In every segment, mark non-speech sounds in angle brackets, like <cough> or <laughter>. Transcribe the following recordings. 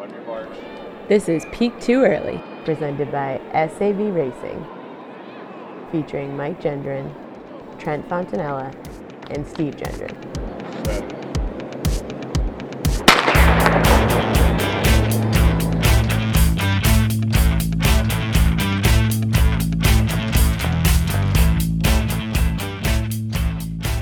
on your mark. This is Peak Too Early, presented by SAV Racing, featuring Mike Gendron, Trent Fontanella, and Steve Gendron. Set.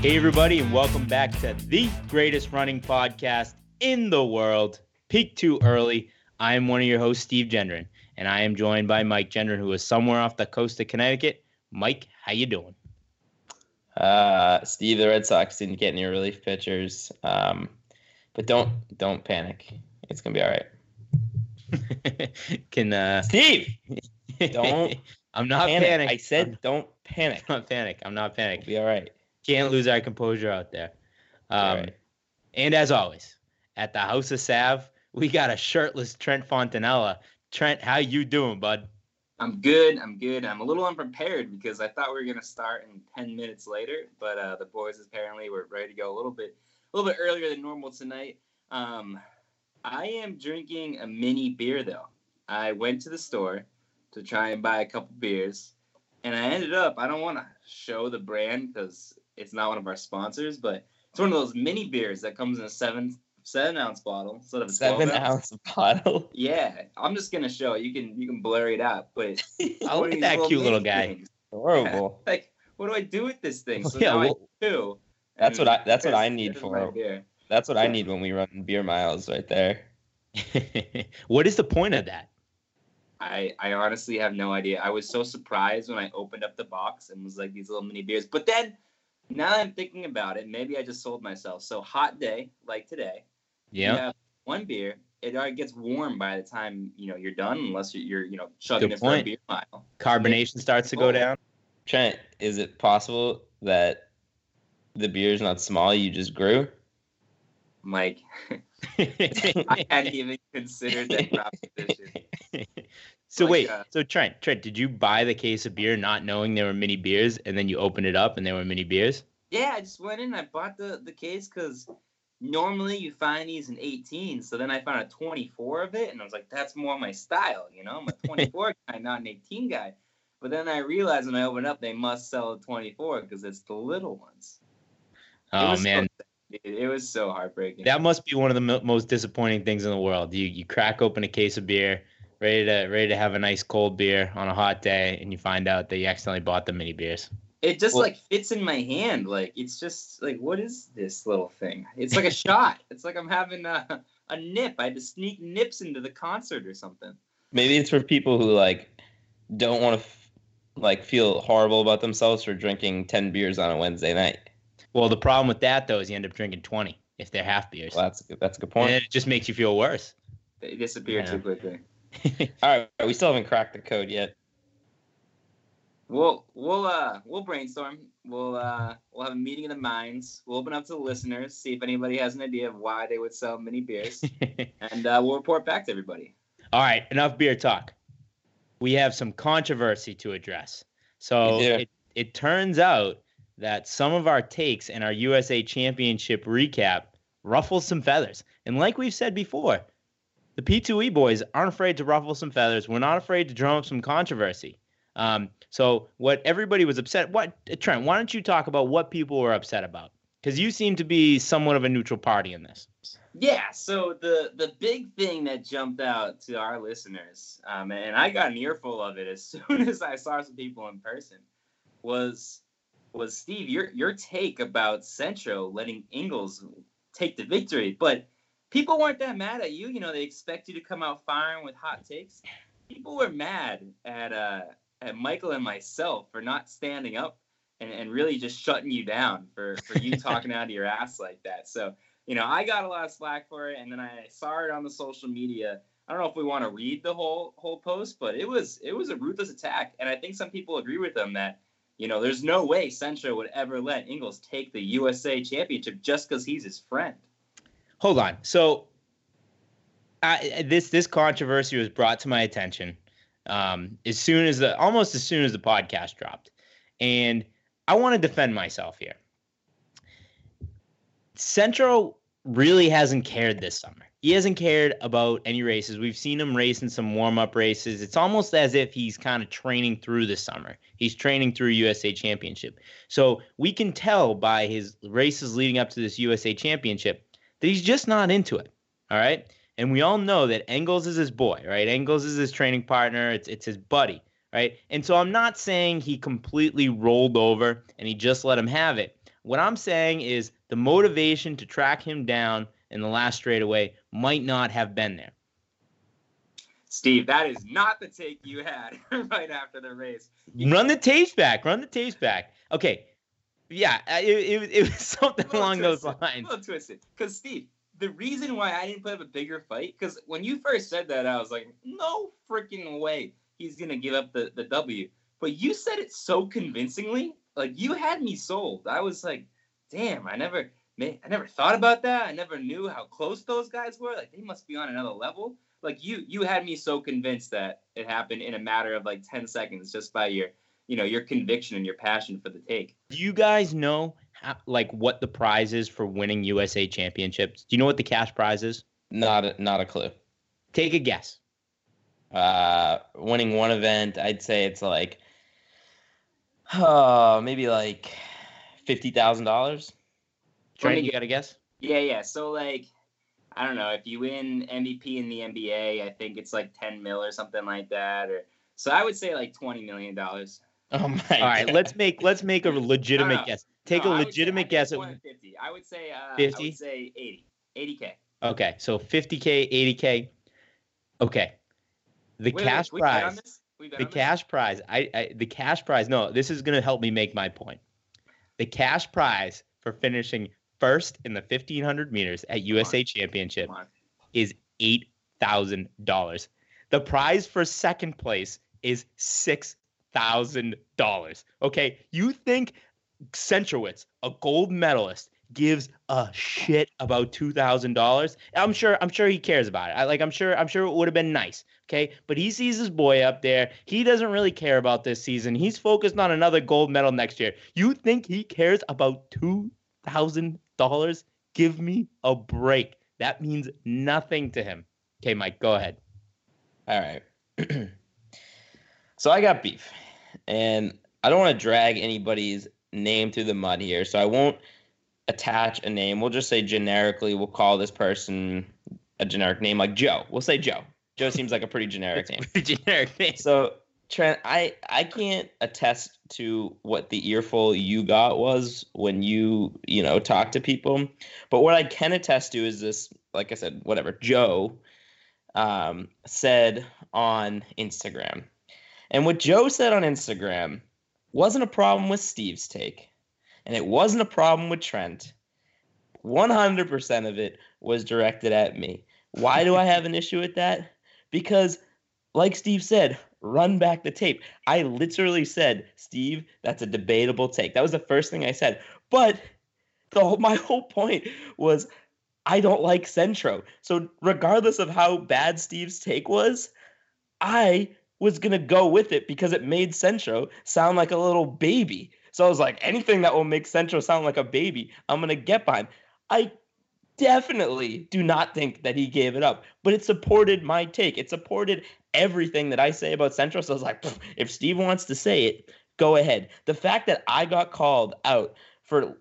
Hey, everybody, and welcome back to the greatest running podcast in the world, Peak Too Early. I am one of your hosts, Steve Gendron, and I am joined by Mike Gendron, who is somewhere off the coast of Connecticut. Mike, how you doing? Uh, Steve, the Red Sox didn't get any relief pitchers, um, but don't don't panic. It's gonna be all right. <laughs> Can uh, Steve, <laughs> don't I'm not panic. panic. I said don't panic. <laughs> I'm not panic. I'm not panic. It'll be all right. Can't lose our composure out there. Um, right. And as always, at the House of Sav, we got a shirtless Trent Fontanella. Trent, how you doing, bud? I'm good. I'm good. I'm a little unprepared because I thought we were gonna start in 10 minutes later, but uh, the boys apparently were ready to go a little bit, a little bit earlier than normal tonight. Um, I am drinking a mini beer though. I went to the store to try and buy a couple beers, and I ended up. I don't want to show the brand because it's not one of our sponsors, but it's one of those mini beers that comes in a seven seven ounce bottle instead of a Seven ounce bottle. <laughs> Yeah, I'm just gonna show it. You can you can blur it out, but <laughs> I one like that these cute little mini guy. things. <laughs> Horrible. Like, what do I do with this thing? So Yeah, now well- I do. That's what I- that's what I need for- beer. That's what I need when we run beer miles, right there. what is the point of that? I I honestly have no idea. I was so surprised when I opened up the box and was like these little mini beers. But then, now that I'm thinking about it, maybe I just sold myself. So hot day like today, you Yeah. one beer. It already gets warm by the time you know you're done, unless you're, you're you know chugging Good it for a beer mile. Carbonation starts to go Oh. down. Trent, is it possible that the beer's not small? You just grew. Mike, <laughs> I hadn't even considered that proposition. <laughs> so Like, wait, uh, so Trent, Trent, did you buy the case of beer not knowing there were mini beers, and then you opened it up and there were mini beers? Yeah, I just went in. I bought the the case because normally you find these in 18. So then I found a 24 of it, and I was like, that's more my style. You know, I'm a <laughs> 24 guy, not an 18 guy. But then I realized when I opened up, they must sell a 24 because it's the little ones. Oh was so man, it was so heartbreaking. that must be one of the mo- most disappointing things in the world. You you crack open a case of beer, ready to ready to have a nice cold beer on a hot day, and you find out that you accidentally bought the mini beers. It just Well- like fits in my hand. Like it's just like what is this little thing? It's like a <laughs> shot. It's like I'm having a a nip. I had to sneak nips into the concert or something. Maybe it's for people who like don't want to f- like feel horrible about themselves for drinking ten beers on a Wednesday night. Well, the problem with that though is you end up drinking twenty if they're half beers, Well, that's good, that's a good and point. then it just makes you feel worse. They disappeared Yeah. too quickly. <laughs> All right, we still haven't cracked the code yet. We'll we'll uh we'll brainstorm. We'll uh we'll have a meeting of the minds. We'll open up to the listeners, see if anybody has an idea of why they would sell mini beers, <laughs> and uh, we'll report back to everybody. All right, enough beer talk. We have some controversy to address. So it, it turns out that some of our takes in our USA Championship recap ruffle some feathers. And like we've said before, the P2E boys aren't afraid to ruffle some feathers. We're not afraid to drum up some controversy. Um, so what everybody was upset. What Trent? Why don't you talk about what people were upset about? Because you seem to be somewhat of a neutral party in this. Yeah. So the the big thing that jumped out to our listeners, um, and I got an earful of it as <laughs> soon as I saw some people in person, was was Steve your your take about Centro letting Engels take the victory, but people weren't that mad at you. You know, they expect you to come out firing with hot takes. People were mad at uh at Michael and myself for not standing up and, and really just shutting you down for for you <laughs> talking out of your ass like that. So you know, I got a lot of slack for it, and then I saw it on the social media. I don't know if we want to read the whole whole post, but it was it was a ruthless attack, and I think some people agree with them that you know there's no way Centro would ever let Engels take the USA Championship just because he's his friend. hold on. So I, this this controversy was brought to my attention um, as soon as the almost as soon as the podcast dropped, and I want to defend myself here. Centro really hasn't cared this summer. He hasn't cared about any races. We've seen him race in some warm up races. It's almost as if he's kind of training through the summer. He's training through USA Championship. So we can tell by his races leading up to this USA Championship that he's just not into it. All right. And we all know that Engels is his boy, right? Engels is his training partner. It's it's his buddy, right? And so I'm not saying he completely rolled over and he just let him have it. What I'm saying is the motivation to track him down in the last straightaway might not have been there. Steve, that is not the take you had <laughs> right after the race. You Run the tapes back. Run the tapes back. Okay. Yeah, uh, it, it, it was <laughs> something along those lines. A little twisted. Because Steve, the reason why I didn't put up a bigger fight, because when you first said that, I was like, no freaking way he's gonna give up the, the W. But you said it so convincingly, like you had me sold. I was like, damn, I never I never thought about that. I never knew how close those guys were. Like they must be on another level. Like you you had me so convinced that it happened in a matter of like 10 seconds just by your you know your conviction and your passion for the take. Do you guys know how, like what the prize is for winning USA championships? Do you know what the cash prize is? Not a, not a clue. Take a guess. Uh, winning one event, I'd say it's like, oh, maybe like fifty thousand dollars. Trent, you got a guess? Yeah, yeah. So like, I don't know if you win MVP in the NBA, I think it's like ten mil or something like that. Or so I would say like twenty million dollars. Oh my! All right, God. let's make let's make a legitimate no. guess. Take No, a I would say- legitimate guess at more than fifty. I would say uh, I 50? would say 80. 80k. Okay, so 50k, 80k. Okay. The Wait, wait, cash on prize. this? We bet The on this? cash prize. I, I the cash prize. No, this is going to help me make my point. The cash prize for finishing first in the 1500 meters at USA Championship is $8,000. The prize for second place is $6,000. Okay, you think Centrowitz, a gold medalist, gives a shit about two thousand dollars. I'm sure. I'm sure he cares about it. I like. I'm sure. I'm sure it would have been nice. Okay, but he sees his boy up there. He doesn't really care about this season. He's focused on another gold medal next year. You think he cares about two thousand dollars? Give me a break. That means nothing to him. Okay, Mike, go ahead. All right. <clears throat> so I got beef, and I don't want to drag anybody's name through the mud here, so I won't attach a name. We'll just say generically, we'll call this person a generic name like Joe. We'll say Joe. Joe seems like a pretty generic <laughs> name. Pretty generic name. So Trent, I I can't attest to what the earful you got was when you you know talk to people, but what I can attest to is this. Like I said, whatever Joe um, said on Instagram, and what Joe said on Instagram wasn't a problem with Steve's take, and it wasn't a problem with Trent. One hundred percent of it was directed at me. Why do I have an issue with that? Because, like Steve said, run back the tape. I literally said, Steve, that's a debatable take. That was the first thing I said. But the whole, my whole point was I don't like Centro. So regardless of how bad Steve's take was, I was gonna go with it because it made Centro sound like a little baby. So I was like, anything that will make Centro sound like a baby, I'm gonna get behind. I definitely do not think that he gave it up, but it supported my take. It supported everything that I say about Centro. So I was like, if Steve wants to say it, go ahead. The fact that I got called out for,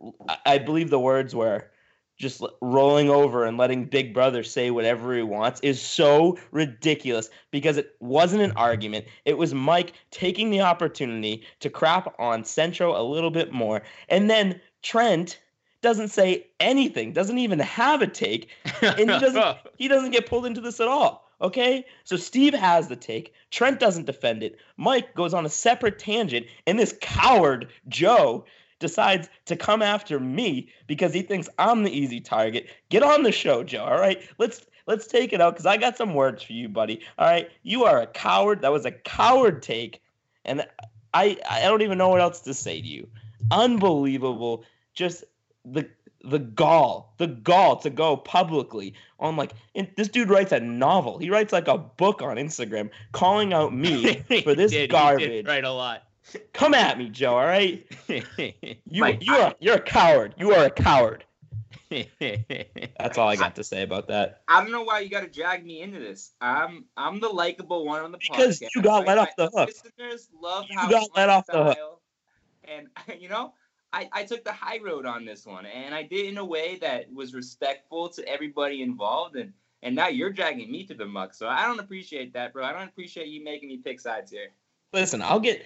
I believe the words were just rolling over and letting Big Brother say whatever he wants is so ridiculous because it wasn't an argument. It was Mike taking the opportunity to crap on Centro a little bit more. And then Trent doesn't say anything, doesn't even have a take, and he doesn't <laughs> he doesn't get pulled into this at all. Okay? So Steve has the take. Trent doesn't defend it. Mike goes on a separate tangent, and this coward, Joe, decides to come after me because he thinks I'm the easy target. Get on the show, Joe. All right? Let's let's take it out because I got some words for you, buddy. All right. You are a coward. That was a coward take. And I I don't even know what else to say to you. Unbelievable. Just the the gall, the gall to go publicly on like and this dude writes a novel. He writes like a book on Instagram calling out me <laughs> for this He did, he garbage. did Right, a lot. Come at me, Joe, all right? <laughs> You Mike, you are you're a coward. You are a coward. <laughs> That's all I got to say about that. I don't know why you got to drag me into this. I'm I'm the likable one on the Because podcast. you got let off the hook. Listeners love You how got let my off the hook. And <laughs> you know, I, I took the high road on this one, and I did it in a way that was respectful to everybody involved. And and now you're dragging me to the muck, so I don't appreciate that, bro. I don't appreciate you making me pick sides here. Listen, I'll get.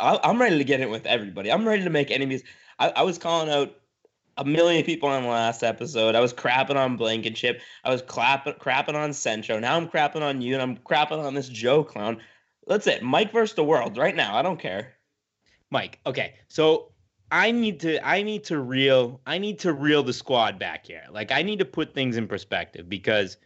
I, I'm ready to get in with everybody. I'm ready to make enemies. I, I was calling out a million people on the last episode. I was crapping on Blankenship. I was clapping, crapping on Centro. Now I'm crapping on you, and I'm crapping on this Joe clown. That's it. Mike versus the world right now. I don't care. Mike, okay. So I need to I need to reel I need to reel the squad back here. Like I need to put things in perspective because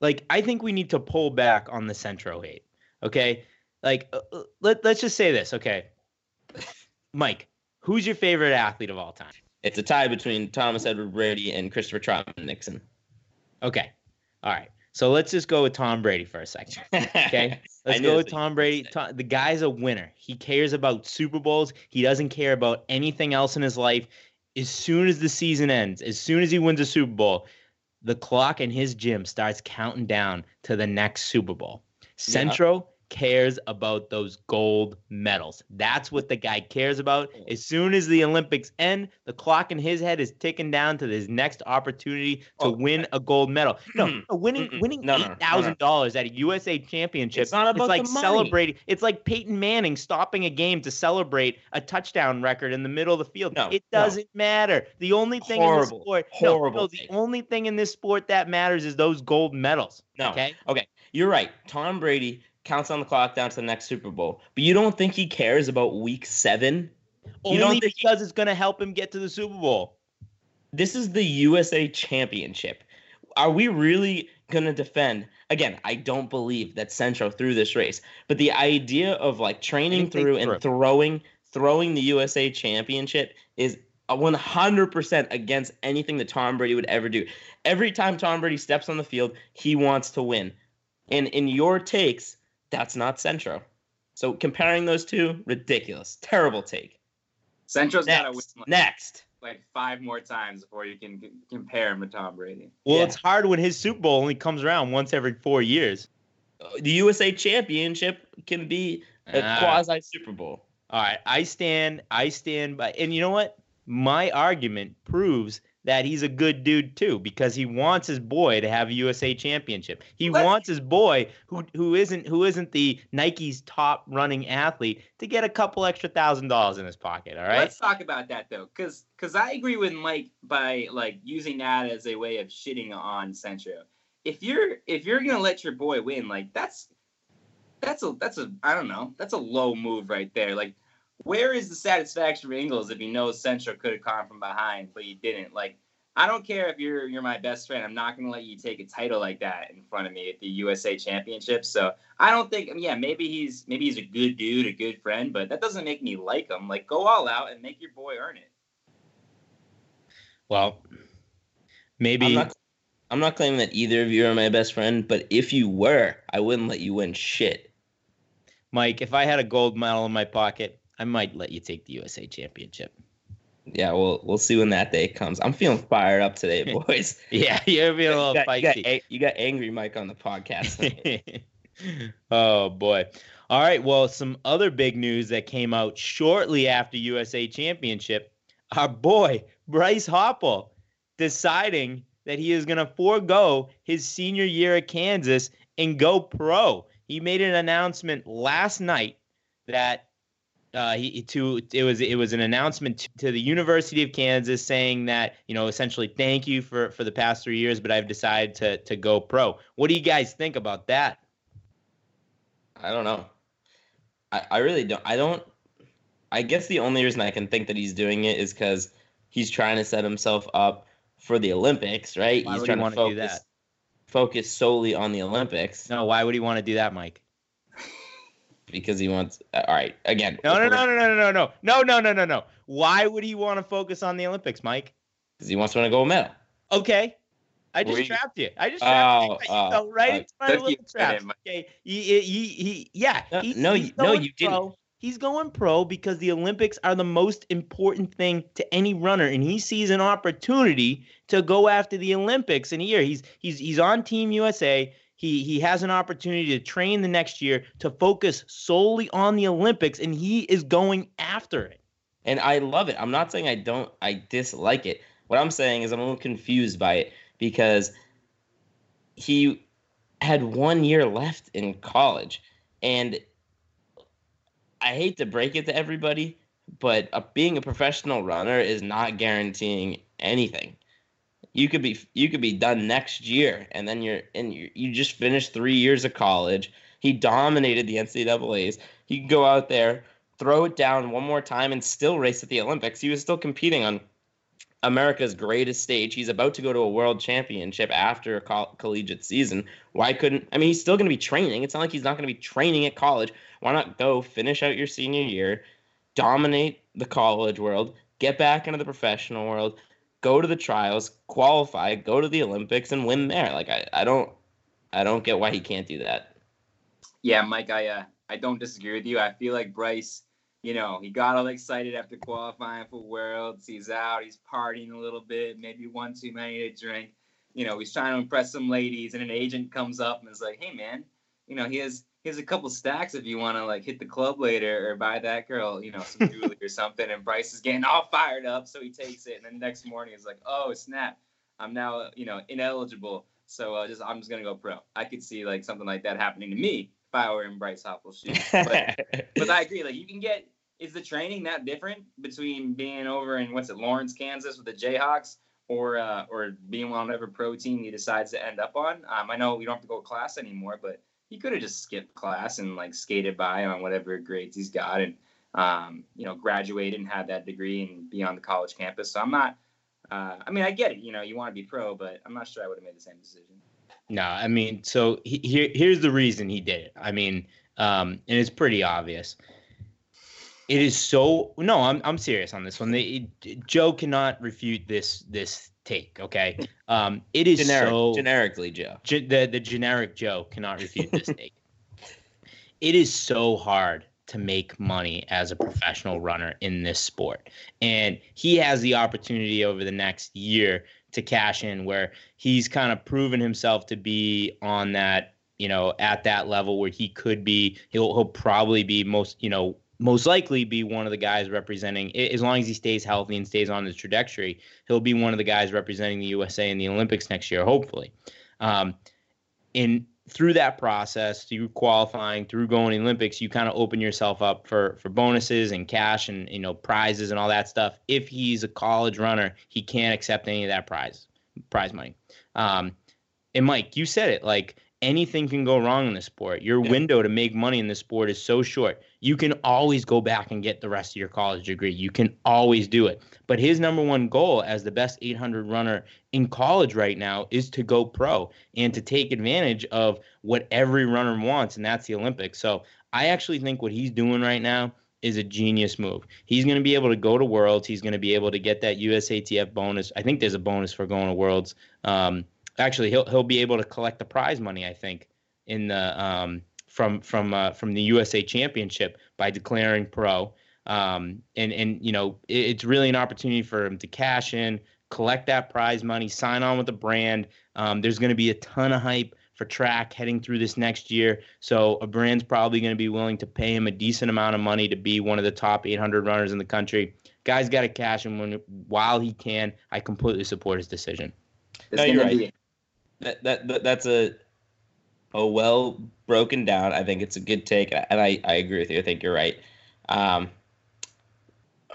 like I think we need to pull back on the Centro hate. Okay? Like uh, uh, let let's just say this, okay? Mike, who's your favorite athlete of all time? It's a tie between Thomas Edward Brady and Christopher Trotman Nixon. Okay. All right. So let's just go with Tom Brady for a second. <laughs> Okay. Let's go with Tom Brady. Tom, the guy's a winner. He cares about Super Bowls. He doesn't care about anything else in his life. As soon as the season ends, as soon as he wins a Super Bowl, the clock in his gym starts counting down to the next Super Bowl. Centro cares about those gold medals. That's what the guy cares about. As soon as the Olympics end, the clock in his head is ticking down to his next opportunity to Oh, win a gold medal. No, winning winning No, no, no, no, eight thousand dollars at a USA championship. It's not about like the money. celebrating. It's like Peyton Manning stopping a game to celebrate a touchdown record in the middle of the field. No, it doesn't matter. The only thing in Horrible, this sport, no, horrible no, the only thing in this sport that matters is those gold medals. No. okay, Okay. You're right. Tom Brady counts on the clock down to the next Super Bowl. But you don't think he cares about week seven? You don't Only think he- because it's going to help him get to the Super Bowl. This is the USA Championship. Are we really going to defend? Again, I don't believe that Centro threw this race, but the idea of like training through. and throwing throwing the USA Championship is 100% against anything that Tom Brady would ever do. Every time Tom Brady steps on the field, he wants to win. And in your takes, that's not Centro. So comparing those two, ridiculous. Terrible take. Centro's got to win Next. like, Next. like five more times before you can c- compare him to Tom Brady. Well, Yeah. it's hard when his Super Bowl only comes around once every four years. The USA Championship can be a Ah. quasi Super Bowl. All right, I stand. I stand by. And you know what? My argument proves that he's a good dude too, because he wants his boy to have a USA championship. He Let's- wants his boy, who who isn't who isn't the Nike's top running athlete, to get a couple extra thousand dollars in his pocket. All right. Let's talk about that though, because because I agree with Mike by like using that as a way of shitting on Centro. If you're if you're gonna let your boy win, like that's that's a that's a I don't know that's a low move right there. Like where is the satisfaction for Engels if he knows Centro could have come from behind but you didn't? Like I don't care if you're you're my best friend. I'm not gonna let you take a title like that in front of me at the USA Championship. So I don't think. Yeah, maybe he's maybe he's a good dude, a good friend, but that doesn't make me like him. Like go all out and make your boy earn it. well, maybe. I'm not I'm not claiming that either of you are my best friend, but if you were, I wouldn't let you win shit. Mike, if I had a gold medal in my pocket, I might let you take the USA championship. Yeah, we'll we'll see when that day comes. I'm feeling fired up today, <laughs> boys. Yeah, you're being a little you, got, you, got, feisty. you got angry Mike on the podcast. <laughs> oh boy. All right. Well, some other big news that came out shortly after USA Championship. Our boy Bryce Hoppel deciding that he is going to forego his senior year at Kansas and go pro. He made an announcement last night that uh, he to it was it was an announcement to, to the University of Kansas saying that you know essentially thank you for for the past three years, but I've decided to to go pro. What do you guys think about that? I don't know. I, I really don't. I don't. I guess the only reason I can think that he's doing it is because he's trying to set himself up for the Olympics, right? Why he's would he trying to focus do that? focus solely on the Olympics No, why would he want to do that, Mike? Because he wants. uh, All right, again. No, no, no, no, no, no, no, no, no, no, no, no. Why would he want to focus on the Olympics, Mike? Because he wants to win a gold medal. Okay. I just Were trapped you. I just trapped you. Oh, You oh, fell right oh. into my you little trap. Okay. He, he, he, he- yeah. No, he's- no, he's you- no, going you didn't. He's going pro because the Olympics are the most important thing to any runner, and he sees an opportunity to go after the Olympics in a year. He's he's he's on Team USA. He he has an opportunity to train the next year to focus solely on the Olympics, and he is going after it. And I love it. I'm not saying I don't I dislike it. What I'm saying is I'm a little confused by it because he had one year left in college. And I hate to break it to everybody, but being a professional runner is not guaranteeing anything. You could be you could be done next year, and then you're and you you just finished three years of college. He dominated the NCAA's. He could go out there, throw it down one more time, and still race at the Olympics. He was still competing on America's greatest stage. He's about to go to a world championship after a coll- collegiate season. Why couldn't? I mean, he's still going to be training. It's not like he's not going to be training at college. Why not go finish out your senior year, dominate the college world, get back into the professional world, go to the trials, qualify, go to the Olympics, and win there? Like I, I don't, I don't get why he can't do that. Yeah, Mike, I uh, I don't disagree with you. I feel like Bryce, you know, he got all excited after qualifying for Worlds. He's out, he's partying a little bit, maybe one too many to drink. You know, he's trying to impress some ladies, and an agent comes up and is like, "Hey, man, you know, he has he has a couple stacks if you want to like hit the club later or buy that girl, you know, some jewelry or something." And Bryce is getting all fired up, so he takes it, and then the next morning he's like, "Oh snap, I'm now you know ineligible." So uh, just I'm just gonna go pro. I could see like something like that happening to me if I were in Bryce Hoppel's shoes. But, <laughs> but I agree. Like you can get is the training that different between being over in what's it Lawrence, Kansas with the Jayhawks or uh, or being on whatever pro team he decides to end up on? Um, I know we don't have to go to class anymore, but he could have just skipped class and like skated by on whatever grades he's got and um, you know graduated and had that degree and be on the college campus. So I'm not. Uh, I mean, I get it. You know, you want to be pro, but I'm not sure I would have made the same decision. No, I mean, so he, here here's the reason he did it. I mean, um, and it's pretty obvious. It is so no, I'm I'm serious on this one. They, Joe cannot refute this this take. Okay, um, it is Generic, so generically, Joe. ge- the the generic Joe cannot refute this take. <laughs> It is so hard to make money as a professional runner in this sport, and he has the opportunity over the next year to cash in where he's kind of proven himself to be on that you know at that level where he could be he'll he'll probably be most you know most likely be one of the guys representing as long as he stays healthy and stays on his trajectory he'll be one of the guys representing the USA in the Olympics next year hopefully. Um, in through that process through qualifying through going to Olympics you kind of open yourself up for for bonuses and cash and you know prizes and all that stuff. If he's a college runner he can't accept any of that prize prize money. Um, and Mike you said it like anything can go wrong in the sport. Your Yeah. window to make money in the sport is so short. You can always go back and get the rest of your college degree. You can always do it. But his number one goal as the best 800 runner in college right now is to go pro and to take advantage of what every runner wants, and that's the Olympics. So I actually think what he's doing right now is a genius move. He's going to be able to go to Worlds. He's going to be able to get that USATF bonus. I think there's a bonus for going to Worlds. Um, actually, he'll he'll be able to collect the prize money. I think in the um, from from uh, from the USA Championship by declaring pro. Um, and and you know it, it's really an opportunity for him to cash in, collect that prize money, sign on with the brand. Um, there's going to be a ton of hype for track heading through this next year. So a brand's probably going to be willing to pay him a decent amount of money to be one of the top 800 runners in the country. Guy's got to cash in when while he can. I completely support his decision. It's No, you're right. be that, that, that that's a a well broken down. I think it's a good take, and I, I agree with you. I think you're right. Um,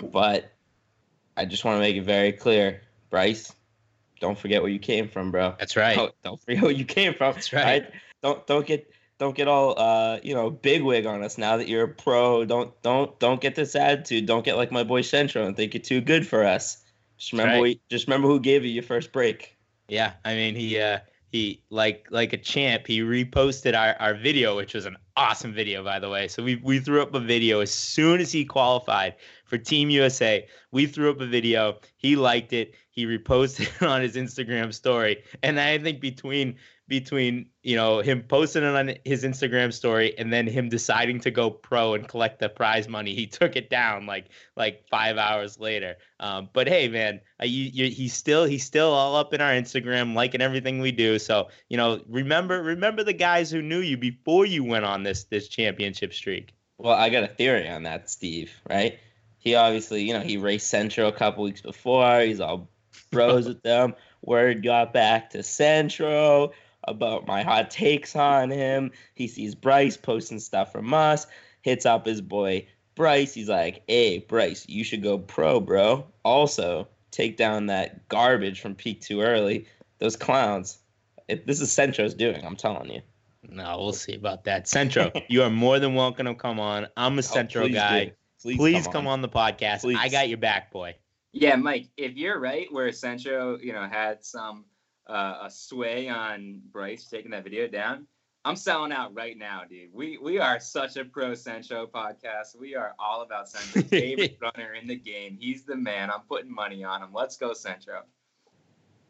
but I just want to make it very clear, Bryce. Don't forget where you came from, bro. That's right. Don't, don't forget where you came from. That's right. Don't don't get don't get all uh you know bigwig on us now that you're a pro. Don't don't don't get this attitude. Don't get like my boy Centro and think you're too good for us. Just remember right. we, just remember who gave you your first break. Yeah, I mean he uh he like like a champ. He reposted our, our video, which was an awesome video, by the way. So we we threw up a video as soon as he qualified for Team USA. We threw up a video. He liked it. He reposted <laughs> it on his Instagram story, and I think between between you know him posting it on his Instagram story and then him deciding to go pro and collect the prize money, he took it down like like five hours later. Um, but hey, man, uh, you, you, he's still he's still all up in our Instagram, liking everything we do. So you know, remember remember the guys who knew you before you went on this this championship streak. Well, I got a theory on that, Steve. Right? He obviously, you know, he raced Centro a couple weeks before. He's all bros <laughs> with them. Word got back to Centro about my hot takes on him. He sees Bryce posting stuff from us, hits up his boy Bryce. He's like, hey, Bryce, you should go pro, bro. Also, take down that garbage from peak too early. Those clowns. It, this is Centro's doing, I'm telling you. No, we'll see about that. <laughs> Centro, you are more than welcome to come on. I'm a oh, Centro Oh, please guy. do. Please, Please, come, on. the podcast. Please. I got your back, boy. Yeah, Mike, if you're right, where Centro, you know, had some uh, a sway on Bryce taking that video down, I'm selling out right now, dude. We we are such a pro Centro podcast. We are all about Centro's <laughs> favorite runner in the game. He's the man. I'm putting money on him. Let's go, Centro.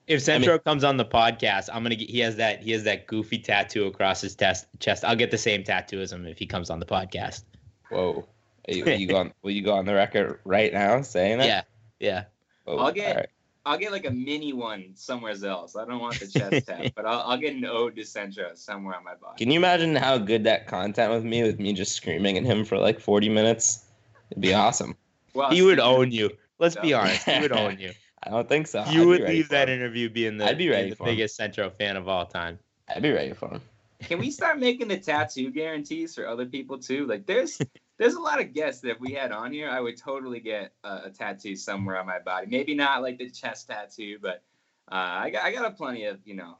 If Centro comes on the podcast, I'm gonna get. He has that. He has that goofy tattoo across his test, chest. I'll get the same tattoo as him if he comes on the podcast. Whoa. Are you, will you go on, will you go on the record right now saying that? <laughs> Yeah, yeah. Whoa, I'll get- all right. I'll get like a mini one somewhere else. I don't want the chest <laughs> tap, but I'll, I'll get an ode to Centro somewhere on my body. Can you imagine how good that content with me, with me just screaming at him for like 40 minutes? It'd be awesome. <laughs> Well, He would own you. Let's be honest. He would own <laughs> you. I don't think so. You I'd would leave that him. interview being the, I'd be ready the for him. biggest Centro fan of all time. I'd be ready for him. Can we start making the tattoo guarantees for other people too? Like, there's there's a lot of guests that if we had on here, I would totally get a, a tattoo somewhere on my body. Maybe not like the chest tattoo, but uh, I got I got a plenty of you know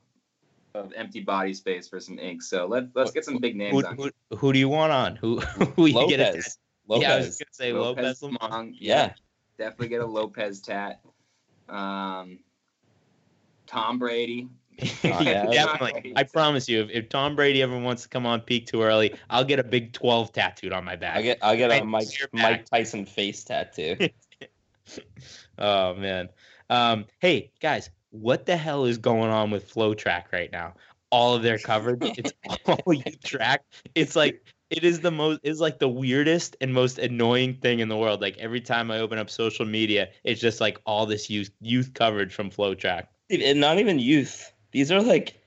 of empty body space for some ink. So let let's get some big names Who, on. who, who do you want on? Who, <laughs> who you get a tat- Lopez. Lopez. Yeah, I was gonna say Lopez. Lopez Lomong. Lomong. Yeah. definitely get a Lopez tat. Um, Tom Brady. <laughs> yeah. Definitely. I promise you, if, if Tom Brady ever wants to come on peak too early, I'll get a big 12 tattooed on my back. I get I get a Mike to your back. Mike Tyson face tattoo. <laughs> oh man. Um, hey guys, what the hell is going on with FloTrack right now? All of their coverage, <laughs> it's all you track. It's like it is the most is like the weirdest and most annoying thing in the world. Like every time I open up social media, it's just like all this youth youth coverage from FloTrack. and not even youth. These are like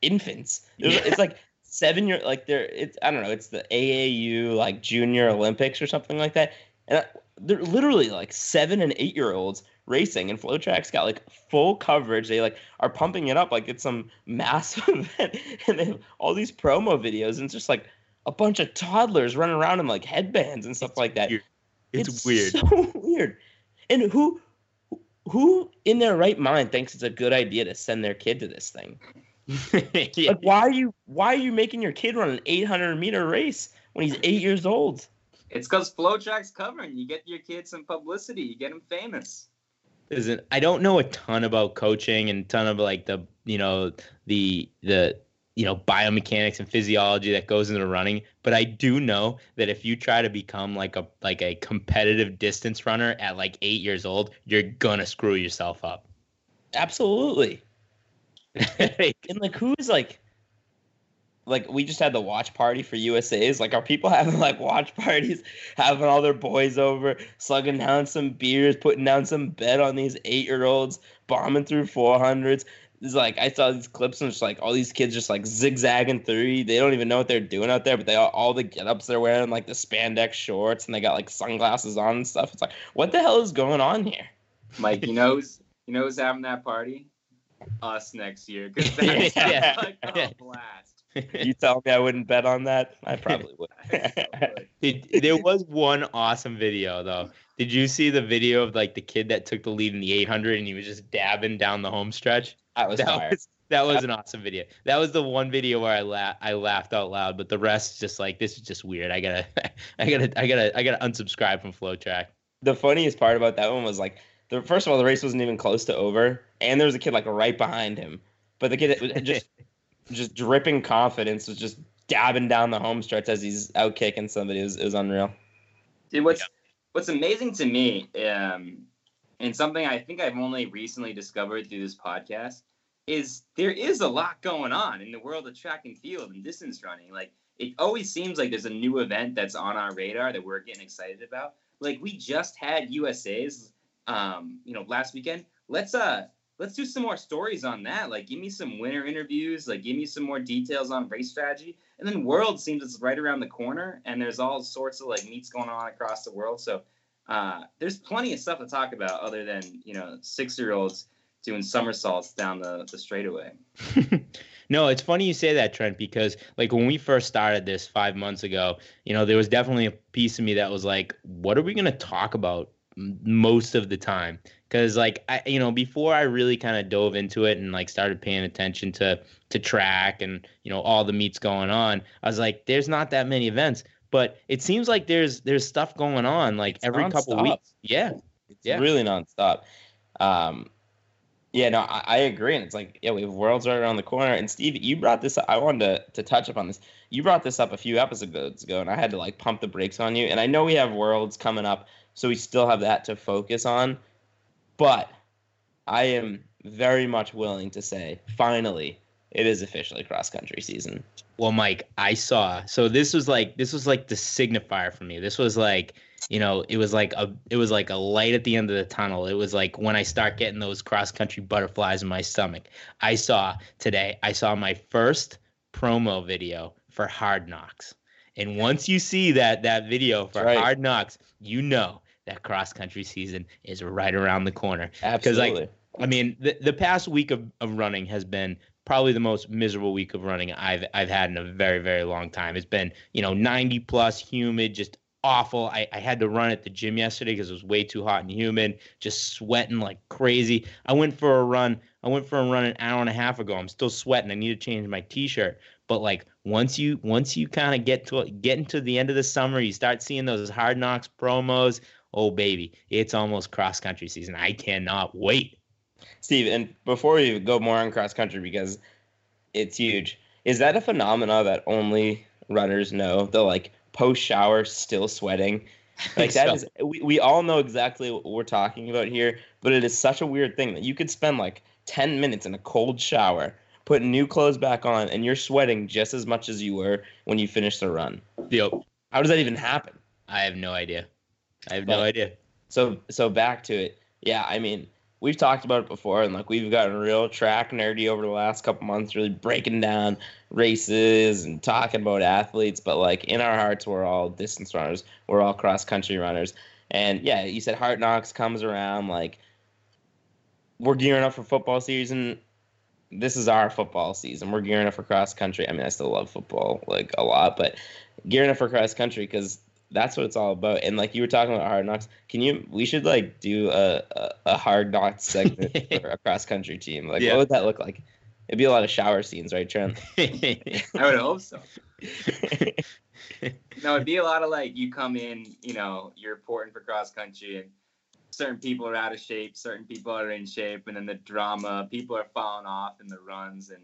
infants. It's, Yeah. it's like seven year like they're it's I don't know. It's the AAU like Junior Olympics or something like that, and uh, they're literally like seven and eight year olds racing, and FloTrack's got like full coverage. They like are pumping it up like it's some massive <laughs> event, and they have all these promo videos, and it's just like a bunch of toddlers running around in like headbands and stuff like that. weird. It's, weird. So <laughs> weird. And who who in their right mind thinks it's a good idea to send their kid to this thing? <laughs> Yeah. Like why are you why are you making your kid run an 800 meter race when he's 8 years old? It's because FloTrack's covering. You get your kids some publicity. You get them famous. Listen, I don't know a ton about coaching and ton of like the you know the the you know biomechanics and physiology that goes into running, but I do know that if you try to become like a like a competitive distance runner at like eight years old, you're gonna screw yourself up. Absolutely. <laughs> And like who's like like we just had the watch party for USA's. Like are people <laughs> having like watch parties, having all their boys over, slugging down some beers, putting down some bet on these eight year olds, bombing through 400s. It's like I saw these clips and it's like all these kids just like zigzagging through. They don't even know what they're doing out there, but they all, all the get ups they're wearing like the spandex shorts and they got like sunglasses on and stuff. It's like what the hell is going on here? Mike, you know <laughs> who's you know who's having that party? Us next year. Because <laughs> that's Yeah. like a blast. You tell me I wouldn't bet on that? I probably would. <laughs> I so would. <laughs> Did- there was one awesome video though. Did you see the video of like the kid that took the lead in the 800 and he was just dabbing down the home stretch? I was that was that was an awesome video. That was the one video where I la- I laughed out loud, but the rest just like this is just weird. I gotta <laughs> I gotta I gotta I gotta unsubscribe from FloTrack. the funniest part about that one was like the first of all the race wasn't even close to over and there was a kid like right behind him but the kid just just dripping confidence was just dabbing down the home stretch as he's out kicking somebody. It was, it was unreal. Dude, what's what's amazing to me, um, and something I think I've only recently discovered through this podcast, is there is a lot going on in the world of track and field and distance running. Like it always seems like there's a new event that's on our radar that we're getting excited about. Like we just had USA's, um, you know, last weekend. Let's uh let's do some more stories on that. Like, give me some winner interviews. Like, give me some more details on race strategy. And then World seems it's right around the corner, and there's all sorts of like meets going on across the world. So uh, there's plenty of stuff to talk about other than you know six year olds doing somersaults down the the straightaway. <laughs> no, it's funny you say that, Trent, because like when we first started this five months ago, you know, there was definitely a piece of me that was like, what are we gonna talk about most of the time? Because like I you know before I really kind of dove into it and like started paying attention to to track and you know all the meets going on, I was like, there's not that many events, but it seems like there's there's stuff going on like it's every non-stop. couple weeks. Yeah, It's Yeah. really nonstop. Um, yeah, no, I, I agree, and it's like, yeah, we have worlds right around the corner. And Steve, you brought this. up. I wanted to to touch upon this. You brought this up a few episodes ago, and I had to like pump the brakes on you. And I know we have worlds coming up, so we still have that to focus on. But I am very much willing to say, finally, it is officially cross country season. Well, Mike, I saw. So this was like this was like the signifier for me. This was like, you know, it was like a it was like a light at the end of the tunnel. It was like when I start getting those cross country butterflies in my stomach. I saw today. I saw my first promo video for Hard Knocks. And once you see that that video for right. Hard Knocks, you know that cross country season is right around the corner. like, Absolutely. I mean, the, the past week of, of running has been probably the most miserable week of running I've I've had in a very very long time. It's been you know 90 plus humid, just awful. I, I had to run at the gym yesterday because it was way too hot and humid, just sweating like crazy. I went for a run. I went for a run an hour and a half ago. I'm still sweating. I need to change my t-shirt. But like once you once you kind of get to get into the end of the summer, you start seeing those hard knocks promos. Oh baby, it's almost cross country season. I cannot wait. Steve, and before we go more on cross country because it's huge, is that a phenomena that only runners know? The like post shower still sweating. <laughs> Like that So- is we, we all know exactly what we're talking about here, but it is such a weird thing that you could spend like 10 minutes in a cold shower, put new clothes back on, and you're sweating just as much as you were when you finished the run. Yep. How does that even happen? I have no idea. I have no idea. So so back to it. Yeah, I mean, we've talked about it before, and like we've gotten real track nerdy over the last couple months, really breaking down races and talking about athletes. But like in our hearts, we're all distance runners. We're all cross country runners. And yeah, you said Hard Knocks comes around. Like we're gearing up for football season. This is our football season. We're gearing up for cross country. I mean, I still love football like a lot, but gearing up for cross country because that's what it's all about. And like you were talking about hard knocks, can you? We should like do a a, a hard knocks segment <laughs> for a cross country team. Like, Yeah. what would that look like? It'd be a lot of shower scenes, right, Trent? <laughs> I would hope so. <laughs> No, it'd be a lot of like you come in, you know, you're reporting for cross country and certain people are out of shape, certain people are in shape, and then the drama, people are falling off in the runs and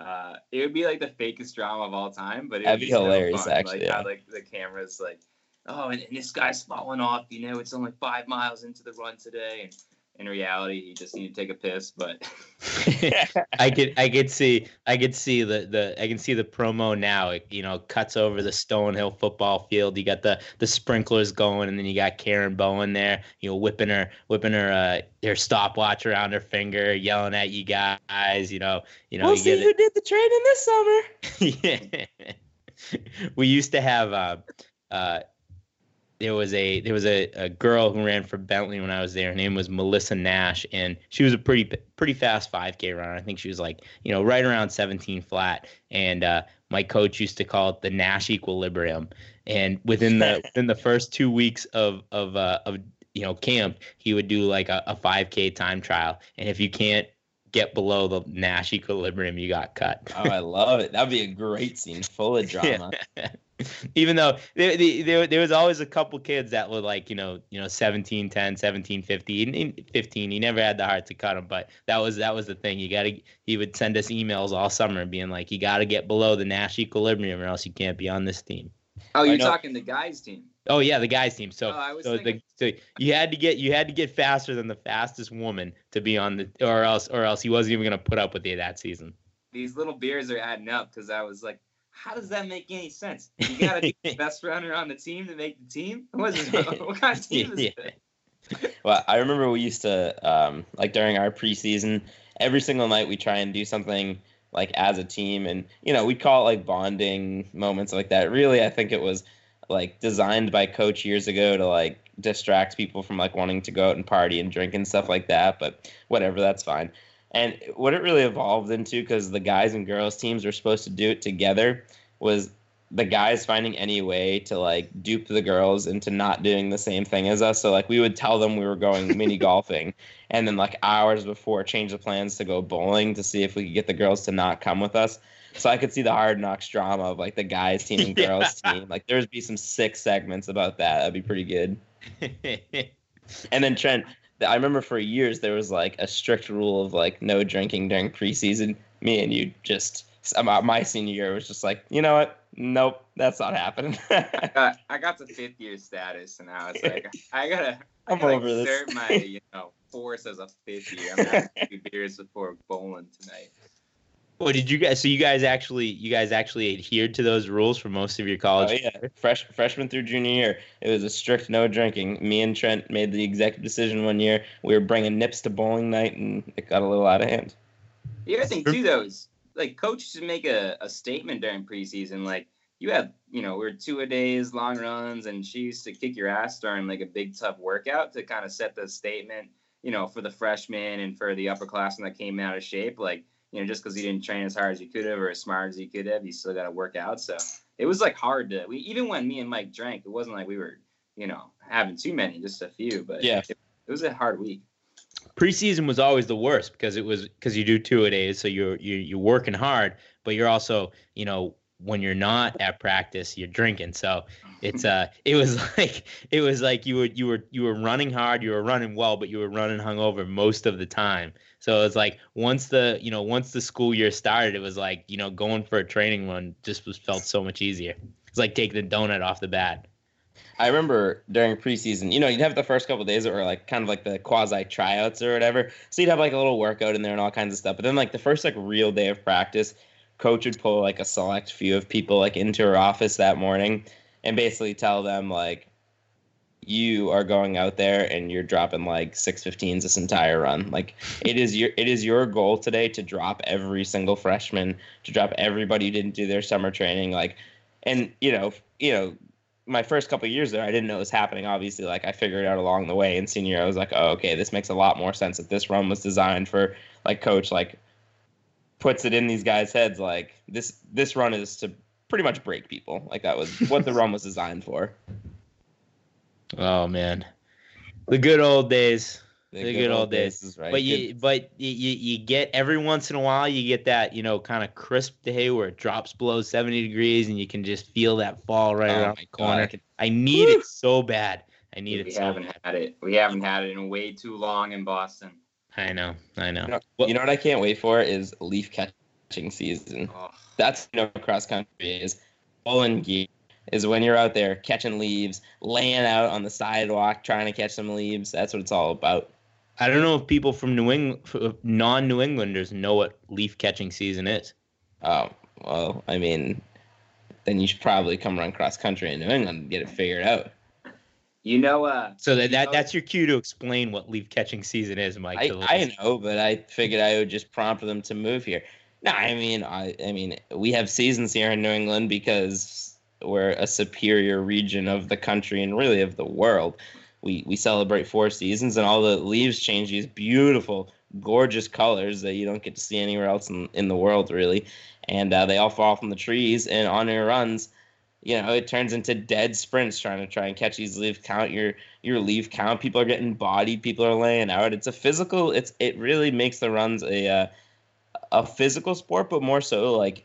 uh, it would be like the fakest drama of all time, but it would That'd be so hilarious, fun. actually, Like yeah. how like the cameras like, oh, and, and this guy's falling off. You know, it's only five miles into the run today, and in reality, he just needed to take a piss. But <laughs> I could I could see I could see the the I can see the promo now. It, you know, cuts over the Stonehill football field. You got the the sprinklers going, and then you got Karen Bowen there. You know, whipping her whipping her uh her stopwatch around her finger, yelling at you guys. You know, you know. we'll you see get who did the training this summer. <laughs> yeah. we used to have uh, uh, there was a there was a, a girl who ran for Bentley when I was there. Her name was Melissa Nash, and she was a pretty pretty fast 5K runner. I think she was like you know right around 17 flat. And uh, my coach used to call it the Nash equilibrium. And within the <laughs> within the first two weeks of of uh, of you know camp, he would do like a, a 5K time trial. And if you can't get below the Nash equilibrium, you got cut. Oh, I love it. That'd be a <laughs> great scene, full of drama. Yeah. Even though there, there, there was always a couple kids that were like, you know, you know, 17, 10, 17, 15, 15. He never had the heart to cut them, but that was that was the thing. You got to he would send us emails all summer being like, you got to get below the Nash equilibrium or else you can't be on this team. Oh, you're talking the guys team. Oh yeah, the guys team. So Oh, I was so the so you had to get you had to get faster than the fastest woman to be on the or else or else he wasn't even gonna put up with you that season. These little beers are adding up because I was like, how does that make any sense? You gotta be the <laughs> best runner on the team to make the team. <laughs> What, is <laughs> what kind of team is Yeah. it? Well, I remember we used to um, like during our preseason, every single night we try and do something like as a team, and you know we'd call it like bonding moments like that. Really, I think it was like designed by coach years ago to like distract people from like wanting to go out and party and drink and stuff like that. But whatever, that's fine. And what it really evolved into, because the guys and girls teams were supposed to do it together, was the guys finding any way to like dupe the girls into not doing the same thing as us. So like we would tell them we were going <laughs> mini golfing and then like hours before change the plans to go bowling to see if we could get the girls to not come with us. So I could see the hard knocks drama of like the guys team and girls Yeah. team. Like there'd be some sick segments about that. That'd be pretty good. <laughs> And then Trent, I remember for years there was like a strict rule of like no drinking during preseason. Me and you just my senior year was just like, you know what? Nope, that's not happening. Uh, <laughs> I got to fifth year status, and I was like, I gotta, I <laughs> I'm gotta over this. my, you know, force as a fifth year. I'm gonna have two beers before bowling tonight. Well, did you guys? So you guys actually you guys actually adhered to those rules for most of your college? Oh yeah, fresh freshman through junior year, it was a strict no drinking. Me and Trent made the executive decision one year. We were bringing nips to bowling night, and it got a little out of hand. The other thing too, though, is like coaches should make a, a statement during preseason. Like you had, you know, we are two a days, long runs, and she used to kick your ass during like a big tough workout to kind of set the statement, you know, for the freshmen and for the upperclassmen that came out of shape. Like, you know, just because you didn't train as hard as you could have or as smart as you could have, you still got to work out. So it was like hard to. We even when me and Mike drank, it wasn't like we were, you know, having too many, just a few. But Yeah. it, it was a hard week. preseason was always the worst because it was because you do two a days, so you're you're you're working hard, but you're also you know when you're not at practice, you're drinking. So it's uh <laughs> it was like it was like you were you were you were running hard, you were running well, but you were running hungover most of the time. So it's like once the you know once the school year started, it was like you know going for a training run just was felt so much easier. It's like taking the donut off the bat. I remember during preseason, you know, you'd have the first couple days that were like kind of like the quasi tryouts or whatever. So you'd have like a little workout in there and all kinds of stuff. But then like the first like real day of practice, coach would pull like a select few of people like into her office that morning and basically tell them like you are going out there and you're dropping like 615s this entire run. Like it is your it is your goal today to drop every single freshman, to drop everybody who didn't do their summer training like and you know, you know, my first couple of years there, I didn't know it was happening. Obviously, like I figured out along the way. In senior, year, I was like, oh, okay, this makes a lot more sense. That this run was designed for like coach like puts it in these guys' heads like this this run is to pretty much break people. Like that was what the <laughs> run was designed for. Oh man, the good old days. The good old days. is right. But you, but you, you, you get every once in a while, you get that you know kind of crisp day where it drops below seventy degrees, and you can just feel that fall right oh around my the corner. I could- I need it so bad. I need we it so. haven't bad. had it. We haven't had it in way too long in Boston. I know, I know. You know, Well- you know what I can't wait for is leaf catching season. Oh, That's you know cross country is. Bowling gear is when you're out there catching leaves, laying out on the sidewalk trying to catch some leaves. That's what it's all about. I don't know if people from New England, non-New Englanders, know what leaf catching season is. Oh well, I mean, then you should probably come run cross country in New England and get it figured out. you know, uh, So that, You that know- that's your cue to explain what leaf catching season is, Mike. I, I know, but I figured I would just prompt them to move here. No, I mean, I I mean, we have seasons here in New England because we're a superior region of the country and really of the world. We we celebrate four seasons, and all the leaves change these beautiful, gorgeous colors that you don't get to see anywhere else in, in the world, really. And uh, they all fall from the trees, and on your runs, you know, it turns into dead sprints trying to try and catch these leaf count your your leaf count. People are getting bodied. People are laying out. It's a physical. It's it really makes the runs a uh, a physical sport, but more so like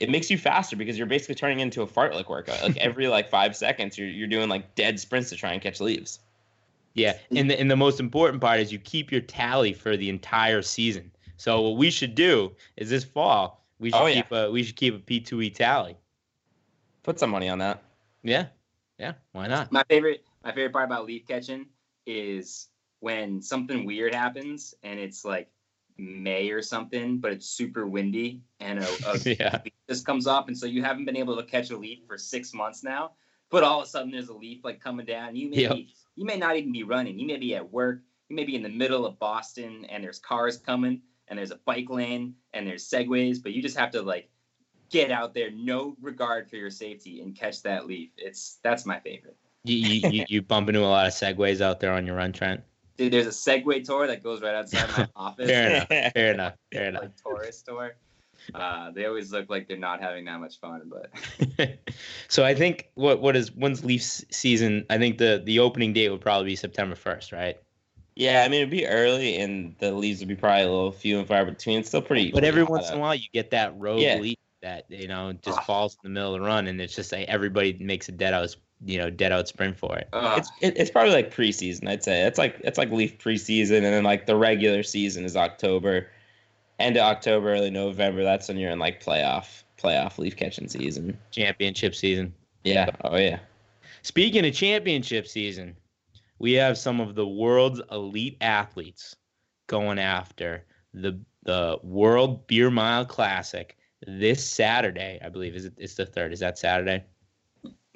it makes you faster because you're basically turning into a fartlek workout. Like <laughs> every like five seconds, you're you're doing like dead sprints to try and catch leaves. Yeah, and the, and the most important part is you keep your tally for the entire season. So what we should do is this fall we should Oh, yeah. keep a we should keep a P two E tally. Put some money on that. Yeah, yeah, why not? My favorite my favorite part about leaf catching is when something weird happens and it's like May or something, but it's super windy and a, a <laughs> Yeah. leaf just comes off, and so you haven't been able to catch a leaf for six months now. But all of a sudden, there's a leaf like coming down. You may Yep. be, you may not even be running. You may be at work. You may be in the middle of Boston, and there's cars coming, and there's a bike lane, and there's segways. But you just have to like get out there, no regard for your safety, and catch that leaf. It's that's my favorite. You, you, you, you bump into a lot of segways out there on your run, Trent. Dude, there's a Segway tour that goes right outside my <laughs> office. Fair enough. Fair enough. Fair enough. like tourist tour. Uh, they always look like they're not having that much fun, but <laughs> so I think what what is when's Leafs season? I think the the opening date would probably be September first, right? Yeah, I mean it'd be early, and the leaves would be probably a little few and far between. It's still pretty. But every once hot in a while, you get that rogue Yeah. leaf that you know just Ah. falls in the middle of the run, and it's just like everybody makes a dead out, you know, dead out sprint for it. uh, It's it, it's probably like preseason. I'd say it's like it's like leaf preseason, and then like the regular season is October, end of October, early November. That's when you're in like playoff playoff leaf catching season. Championship season. Yeah. Oh yeah. Speaking of championship season, we have some of the world's elite athletes going after the the World Beer Mile Classic this Saturday. I believe is it, it's the third. Is that Saturday?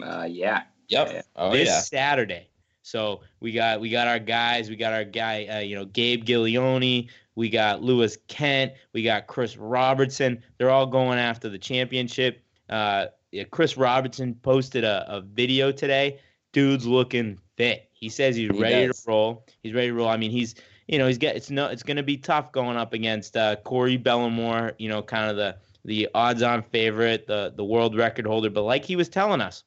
uh, yeah. Yep. Yeah. Oh this yeah. Saturday. So we got we got our guys. We got our guy, uh, you know, Gabe Giglioni. We got Lewis Kent. We got Chris Robertson. They're all going after the championship. Uh, yeah, Chris Robertson posted a, a video today. Dude's looking fit. He says he's He ready does. to roll. He's ready to roll. I mean, he's you know he's got it's no it's going to be tough going up against uh, Corey Bellemore. You know, kind of the the odds-on favorite, the the world record holder. But like he was telling us,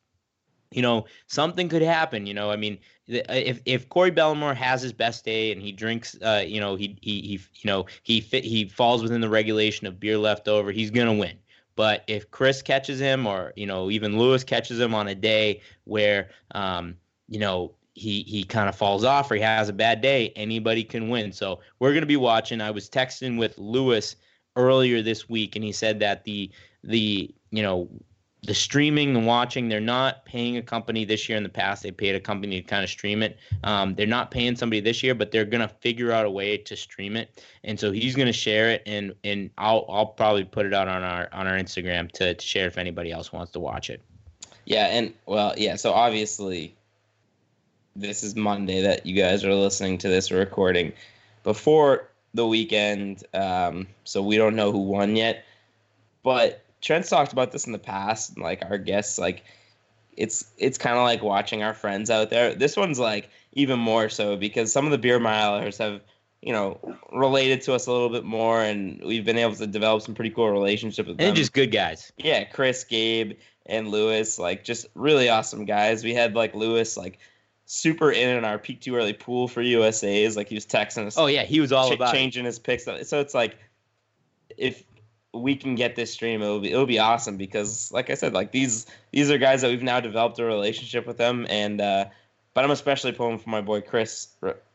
you know, something could happen. You know, I mean, if if Corey Bellemore has his best day and he drinks, uh, you know, he he he, you know, he fit, he falls within the regulation of beer left over, he's gonna win. But if Chris catches him, or you know, even Lewis catches him on a day where, um, you know, he he kind of falls off or he has a bad day, anybody can win. So we're gonna be watching. I was texting with Lewis earlier this week, and he said that the the you know the streaming and watching they're not paying a company this year. In the past they paid a company to kind of stream it. Um, they're not paying somebody this year but they're going to figure out a way to stream it. And so he's going to share it and and I'll, I'll probably put it out on our on our instagram to, to share if anybody else wants to watch it. Yeah, and well, yeah. So obviously, this is Monday that you guys are listening to this recording. Before the weekend. Um, so we don't know who won yet. But Trent's talked about this in the past, and like our guests, like it's it's kind of like watching our friends out there. This one's like even more so because some of the beer milers have you know related to us a little bit more, and we've been able to develop some pretty cool relationships with them. and just good guys Yeah, Chris, Gabe, and Lewis, like just really awesome guys. We had like Lewis, like super in in our peak too early pool for USA's. Like he was texting us, oh yeah he was all cha- about it. changing his picks. So it's like if we can get this stream, it'll be it'll be awesome because, like I said, like these these are guys that we've now developed a relationship with them, and uh, but I'm especially pulling for my boy Chris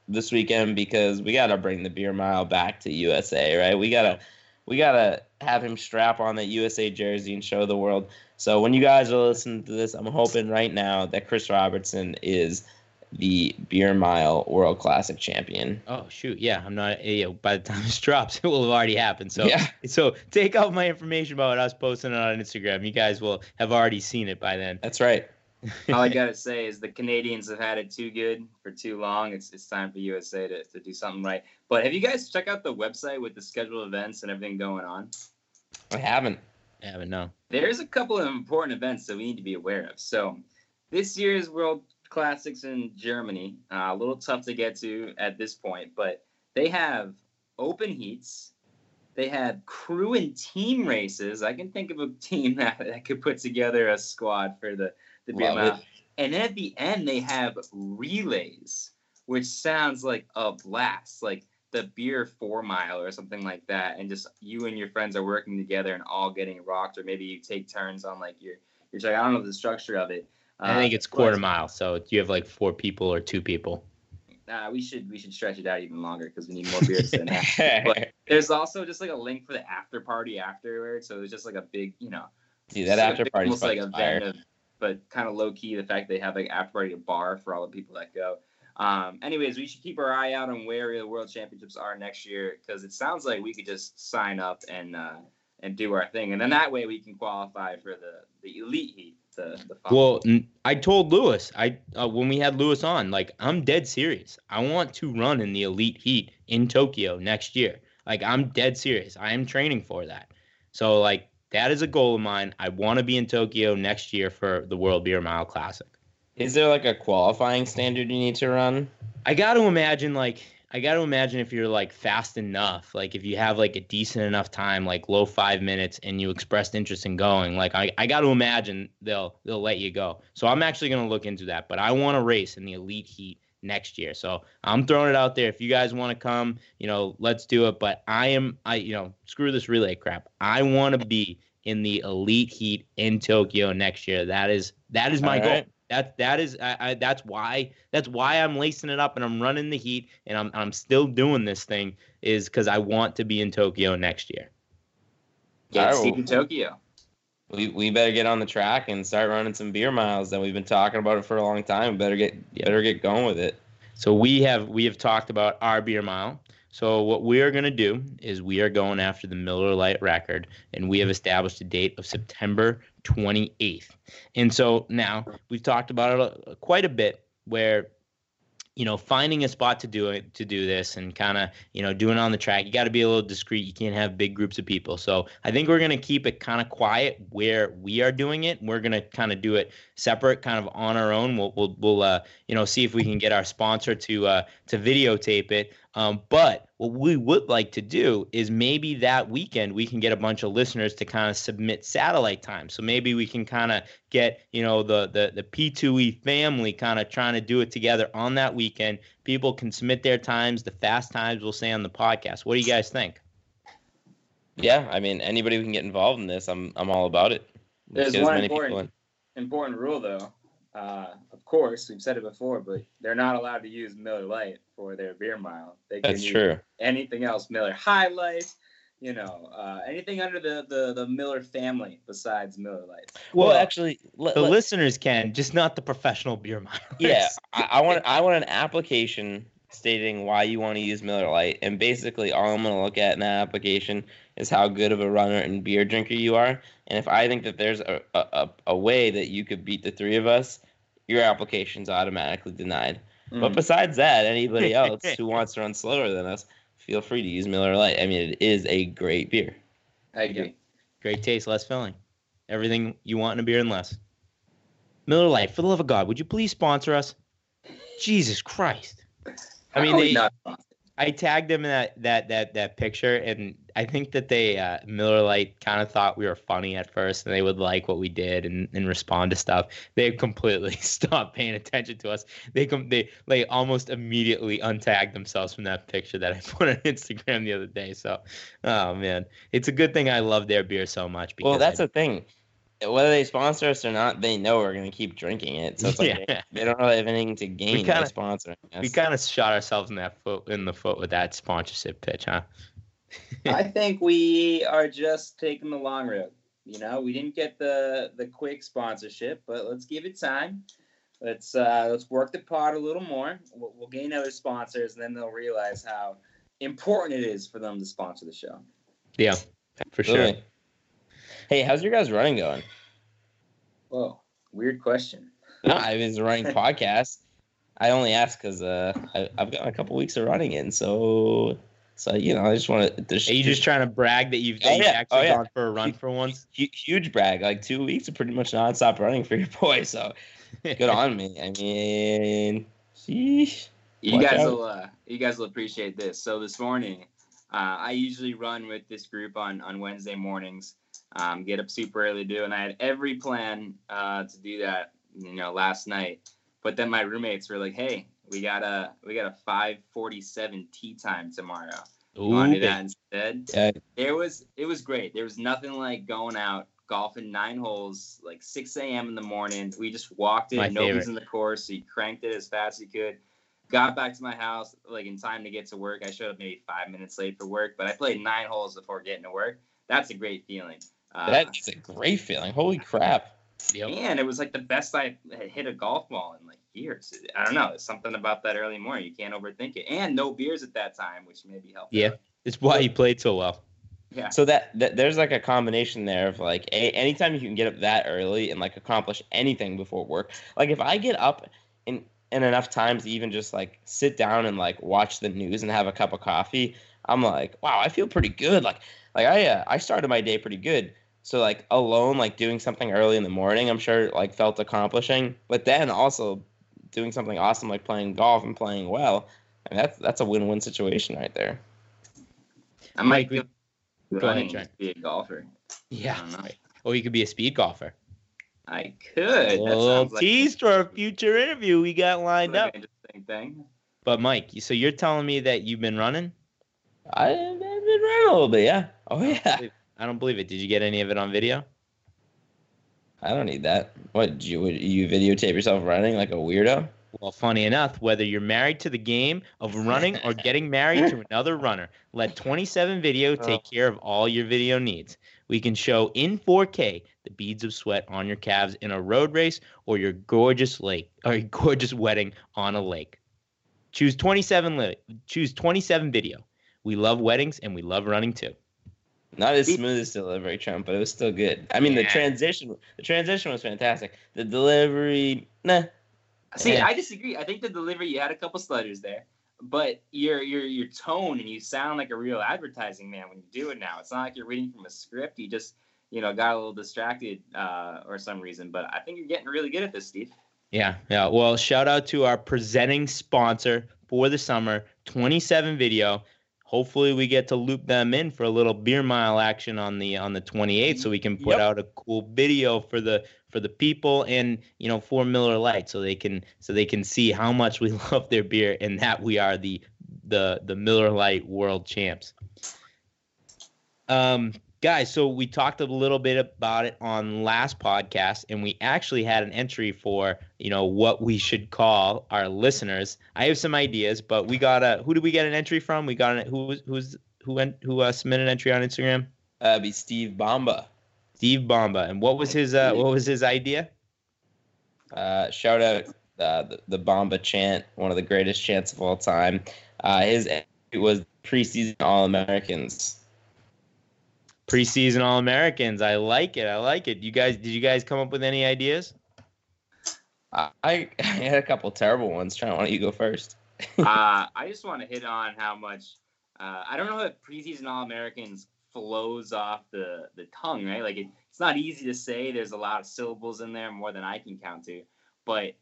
this weekend because we gotta bring the beer mile back to USA, right? We gotta we gotta have him strap on that USA jersey and show the world. So when you guys are listening to this, I'm hoping right now that Chris Robertson is the beer mile world classic champion. Oh shoot, yeah, I'm not. Yeah, by the time this <laughs> drops, it will have already happened. So, Yeah. so take out my information about us posting it on Instagram. You guys will have already seen it by then. That's right. All I gotta <laughs> say is the Canadians have had it too good for too long. It's it's time for USA to, to do something right. But have you guys checked out the website with the scheduled events and everything going on? I haven't. I haven't no. There's a couple of important events that we need to be aware of. So this year's World Classics in Germany, uh, a little tough to get to at this point, but they have open heats, They had crew and team races. I can think of a team <laughs> that, that could put together a squad for the the beer mile. And then at the end, they have relays, which sounds like a blast, like the beer four mile or something like that. And just you and your friends are working together and all getting rocked, or maybe you take turns on like your your. track. I don't know the structure of it. I think Uh, it's quarter but, mile, so you have like four people or two people. Uh, we should we should stretch it out even longer because we need more beers than that. <laughs> But there's also just like a link for the after party afterwards, so it's just like a big, you know, that after party almost like a event of, but kind of low key. The fact they have like after party a bar for all the people that go. Um, anyways, we should keep our eye out on where the world championships are next year because it sounds like we could just sign up and uh, and do our thing, and then that way we can qualify for the the elite heat. The the following- Well, i told Lewis, I uh, when we had Lewis on, like I'm dead serious. I want to run in the elite heat in Tokyo next year. Like I'm dead serious. I am training for that. So like that is a goal of mine. I want to be in Tokyo next year for the World Beer Mile Classic. Is there like a qualifying standard you need to run? I got to imagine like I got to imagine if you're like fast enough, like if you have like a decent enough time, like low five minutes, and you expressed interest in going, like I, I got to imagine they'll they'll let you go. So I'm actually gonna look into that. But I want to race in the elite heat next year. So I'm throwing it out there. If you guys want to come, you know, let's do it. But I am I you know screw this relay crap. I want to be in the elite heat in Tokyo next year. That is that is my All goal. right. That that is I, I that's why that's why I'm lacing it up and I'm running the heat and I'm I'm still doing this thing is because I want to be in Tokyo next year. get Alright, Steve well- in Tokyo. We, we better get on the track and start running some beer miles. That we've been talking about it for a long time. Better get Yeah. better get going with it. So we have we have talked about our beer mile. So what we are going to do is we are going after the Miller Lite record, and we have established a date of September 28th. And so now we've talked about it quite a bit, where you know finding a spot to do it to do this and kind of you know doing it on the track. You got to be a little discreet. You can't have big groups of people. So I think we're going to keep it kind of quiet where we are doing it. We're going to kind of do it separate, kind of on our own. We'll we'll, we'll uh, you know see if we can get our sponsor to uh, to videotape it. Um, but what we would like to do is maybe that weekend we can get a bunch of listeners to kind of submit satellite time. So maybe we can kind of get you know the the the P2E family kind of trying to do it together on that weekend. People can submit their times. The fast times we'll say on the podcast. What do you guys think? Yeah, I mean anybody who can get involved in this, I'm I'm all about it. Let's There's one important- important rule though. Uh, of course, we've said it before, but they're not allowed to use Miller Lite for their beer mile. They can That's use true. anything else, Miller High Life, you know, uh, anything under the, the the Miller family besides Miller Lite. Well, Well, actually, let, The let- listeners can, just not the professional beer mile. yeah, <laughs> I, I want I want an application stating why you want to use Miller Lite, and basically all I'm gonna look at in that application is how good of a runner and beer drinker you are. And if I think that there's a, a, a- a way that you could beat the three of us, your application's automatically denied. But Mm. besides that, anybody <laughs> else who wants to run slower than us, feel free to use Miller Lite. I mean, it is a great beer. I agree. Great taste, less filling. Everything you want in a beer and less. Miller Lite, for the love of God, would you please sponsor us? Jesus Christ. I mean, How are we they, not sponsored? I tagged them in that that that that picture, and I think that they uh, Miller Lite kind of thought we were funny at first, and they would like what we did and, and respond to stuff. They <laughs> completely stopped paying attention to us. They com- they like almost immediately untagged themselves from that picture that I <laughs> put on Instagram the other day. So, oh man, it's a good thing I love their beer so much. Because Well, that's I, the thing. Whether they sponsor us or not, they know we're gonna keep drinking it. So it's like Yeah. they, they don't really have anything to gain by kinda- sponsoring us. we kind of shot ourselves in that foot in the foot with that sponsorship pitch, huh? <laughs> I think we are just taking the long road. You know, we didn't get the the quick sponsorship, but let's give it time. Let's uh, let's work the pot a little more. We'll, we'll gain other sponsors, and then they'll realize how important it is for them to sponsor the show. Yeah, for sure. Really. Hey, how's your guys' running going? Whoa, weird question. <laughs> No, I was running <laughs> podcast. I only ask because uh, I, I've got a couple weeks of running in, so so you know I just want to. Are you just trying to brag that you've, that Oh, you've yeah. actually Oh, yeah. gone for a run for once? huge brag? Like two weeks of pretty much nonstop running for your <laughs> boy. So good on me. I mean, sheesh. You Watch guys out. will uh, you guys will appreciate this. So this morning, Uh, I usually run with this group on on Wednesday mornings. Um, get up super early to do, and I had every plan uh, to do that. You know, last night, but then my roommates were like, "Hey, we got a we got a 5:47 tea time tomorrow. You want to do that instead?" Yeah. There was it was great. There was nothing like going out golfing nine holes like 6 a.m. in the morning. We just walked in, My nobody's favorite. in the course. So he cranked it as fast as he could. Got back to my house like in time to get to work. I showed up maybe five minutes late for work, but I played nine holes before getting to work. That's a great feeling. Uh, That is a great feeling. Holy crap. Yep. and it was like the best I had hit a golf ball in like years. I don't know. There's something about that early morning. You can't overthink it. And no beers at that time, which maybe helped. Yeah. out. It's why you played so well. Yeah. So that, that there's like a combination there of like a, anytime you can get up that early and like accomplish anything before work. Like if I get up in in enough time to even just like sit down and like watch the news and have a cup of coffee, I'm like, wow, I feel pretty good. Like like I uh, I started my day pretty good. So like alone, like doing something early in the morning, I'm sure like felt accomplishing. But then also doing something awesome like playing golf and playing well, I mean, that's that's a win-win situation right there. I might Mike, go go ahead, running Trent. just be a golfer. Yeah. I. Or you could be a speed golfer. I could. That a little sounds like tease for a future interview we got lined up. an interesting thing. But Mike, so you're telling me that you've been running? I, I've been running a little bit, yeah. Oh, oh yeah. I don't believe it. Did you get any of it on video? I don't need that. What you would you videotape yourself running like a weirdo? Well, funny enough, whether you're married to the game of running or getting married to <laughs> another runner, let 27 Video oh. take care of all your video needs. We can show in 4K the beads of sweat on your calves in a road race or your gorgeous lake or your gorgeous wedding on a lake. Choose 27 li- choose 27 Video. We love weddings and we love running too. Not as smooth as delivery, Trump, but it was still good. I mean, the transition, the transition was fantastic. The delivery, nah. See, Yeah. I disagree. I think the delivery you had a couple stutters there, but your your your tone and you sound like a real advertising man when you do it now. It's not like you're reading from a script. You just you know got a little distracted uh, or some reason. But I think you're getting really good at this, Steve. Yeah, yeah. Well, shout out to our presenting sponsor for the summer, 27 Video. Hopefully, we get to loop them in for a little beer mile action on the on the 28th, so we can put Yep. out a cool video for the for the people and you know for Miller Lite, so they can so they can see how much we <laughs> love their beer and that we are the the the Miller Lite world champs. Um, guys, so we talked a little bit about it on last podcast, and we actually had an entry for you know what we should call our listeners. I have some ideas, but we got a who did we get an entry from? We got an who was who's who went who uh, submitted an entry on Instagram? Uh, be Steve Bomba. Steve Bomba, and what was his uh, what was his idea? Uh, shout out uh, the, the Bomba chant, one of the greatest chants of all time. Uh, his it was preseason All Americans. Preseason All Americans. I like it. I like it. You guys, did you guys come up with any ideas? I, I had a couple terrible ones. Trying, why don't you go first? uh, <laughs> I just want to hit on how much uh, I don't know if preseason All Americans flows off the the tongue, right? Like it, it's not easy to say. There's a lot of syllables in there, more than I can count to. But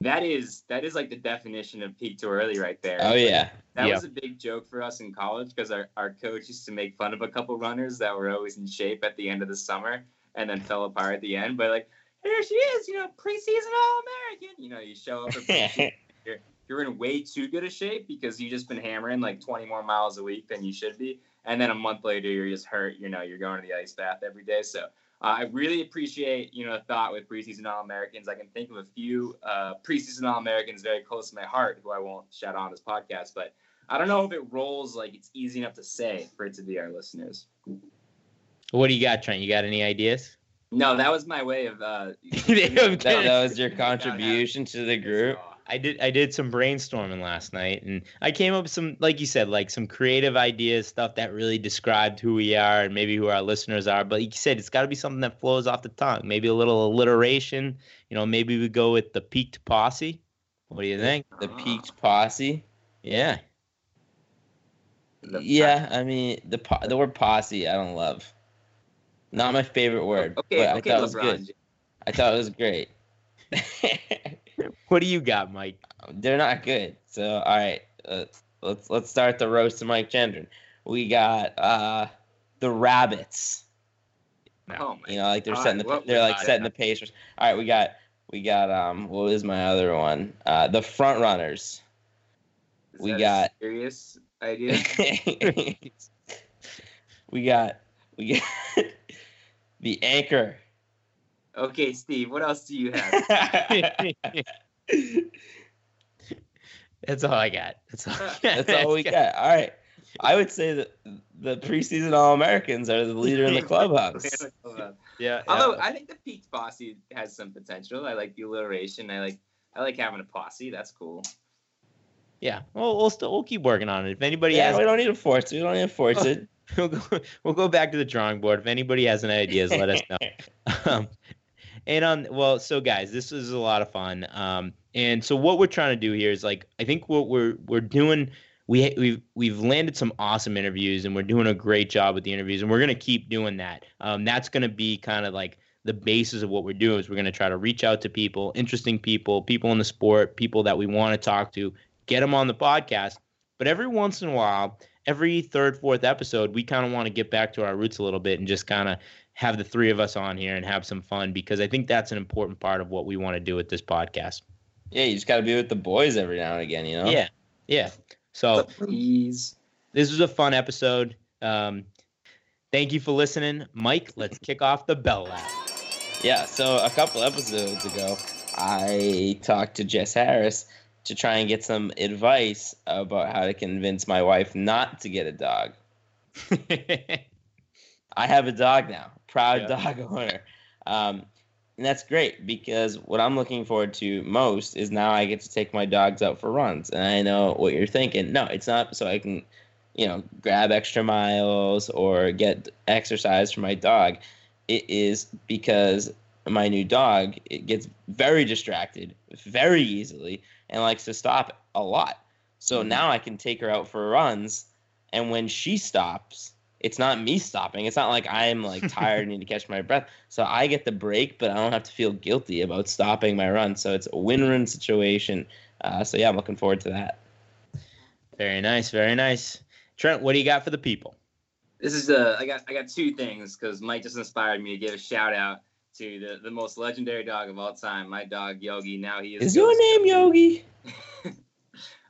that is that is like the definition of peak too early, right there. Oh yeah, That Yeah. was a big joke for us in college because our, our coach used to make fun of a couple runners that were always in shape at the end of the summer and then fell apart at the end. But like, here she is, you know, preseason All American. You know, you show up for <laughs> preseason, you're in way too good a shape because you've just been hammering like 20 more miles a week than you should be. And then a month later, you're just hurt. You know, you're going to the ice bath every day. So I really appreciate, you know, the thought with preseason All Americans. I can think of a few uh, preseason All Americans very close to my heart who I won't shout out on this podcast, but I don't know if it rolls like it's easy enough to say for it to be our listeners. What do you got, Trent? You got any ideas? No, that was my way of. Uh, <laughs> that, <laughs> that was your <laughs> contribution to the group. I did I did some brainstorming last night and I came up with some like you said like some creative ideas stuff that really described who we are and maybe who our listeners are but like you said it's got to be something that flows off the tongue maybe a little alliteration you know maybe we go with the peaked posse what do you think The peaked posse. yeah Yeah, I mean the po- the word posse I don't love. Not my favorite word. Okay, but I okay, thought it was good. I thought it was great. <laughs> <laughs> what do you got Mike They're not good. So all right, uh, let's let's start the roast of Mike Gendron. We got uh the rabbits. Oh my You know, like they're God, setting the they're like got? setting the pace. All right, we got we got um what was my other one? Uh the front runners. Is we that a got- serious idea. <laughs> <laughs> we got we got the anchor. Okay, Steve. What else do you have? <laughs> That's all I got. That's all. <laughs> That's all we got. All right. I would say that the preseason All Americans are the leader in the <laughs> clubhouse. Yeah. Although I think the Pete's posse has some potential. I like the alliteration. I like I like having a posse. That's cool. yeah. Well, we'll still we'll keep working on it. If anybody Yeah, has, we don't need to force it. We don't need to force it. we'll go, we'll go back to the drawing board. If anybody has any ideas, let us know. um, and on well, so guys, this is a lot of fun. Um, and so what we're trying to do here is like, I think what we're we're doing. We we've we've landed some awesome interviews, and we're doing a great job with the interviews, and we're gonna keep doing that. Um, that's gonna be kind of like the basis of what we're doing. Is we're gonna try to reach out to people, interesting people, people in the sport, people that we want to talk to, get them on the podcast. But every once in a while, every third, fourth episode, we kind of want to get back to our roots a little bit and just kind of have the three of us on here and have some fun because I think that's an important part of what we want to do with this podcast. Yeah, you just got to be with the boys every now and again, you know? Yeah. Yeah. So Please. this was a fun episode. Um, thank you for listening. Mike, let's kick off the bell lap. Yeah, so a couple episodes ago, I talked to Jess Harris to try and get some advice about how to convince my wife not to get a dog. <laughs> I have a dog now, proud Yeah. dog <laughs> owner. Um, and that's great because what I'm looking forward to most is now I get to take my dogs out for runs. And I know what you're thinking. No, it's not so I can, you know, grab extra miles or get exercise for my dog. It is because my new dog it gets very distracted very easily and likes to stop a lot. So now I can take her out for runs, and when she stops, it's not me stopping. It's not like I'm like <laughs> tired and need to catch my breath. So I get the break, but I don't have to feel guilty about stopping my run. So it's a win-win situation. Uh, so yeah, I'm looking forward to that. very nice. Very nice. Trent, what do you got for the people? This is uh, I got I got two things because Mike just inspired me to give a shout out to the, the most legendary dog of all time, my dog Yogi. Now he is. Is your name Yogi? <laughs>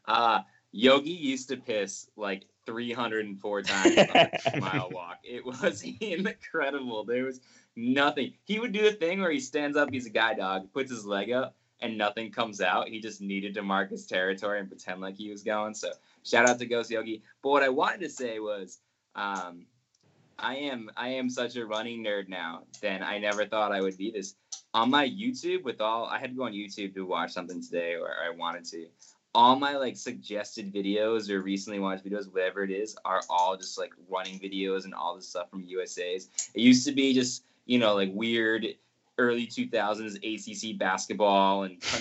Uh, Yogi used to piss like 304 <laughs> times on a mile walk. It was <laughs> incredible. There was nothing. He would do the thing where he stands up, he's a guy dog, puts his leg up, and nothing comes out. He just needed to mark his territory and pretend like he was going. So shout out to Ghost Yogi. But what I wanted to say was, um, I am I am such a running nerd now. Then I never thought I would be this. On my YouTube, with all I had to go on YouTube to watch something today, or I wanted to all my like suggested videos or recently watched videos, whatever it is, are all just like running videos and all this stuff from USA's. It used to be just, you know, like weird early 2000s ACC basketball and <laughs>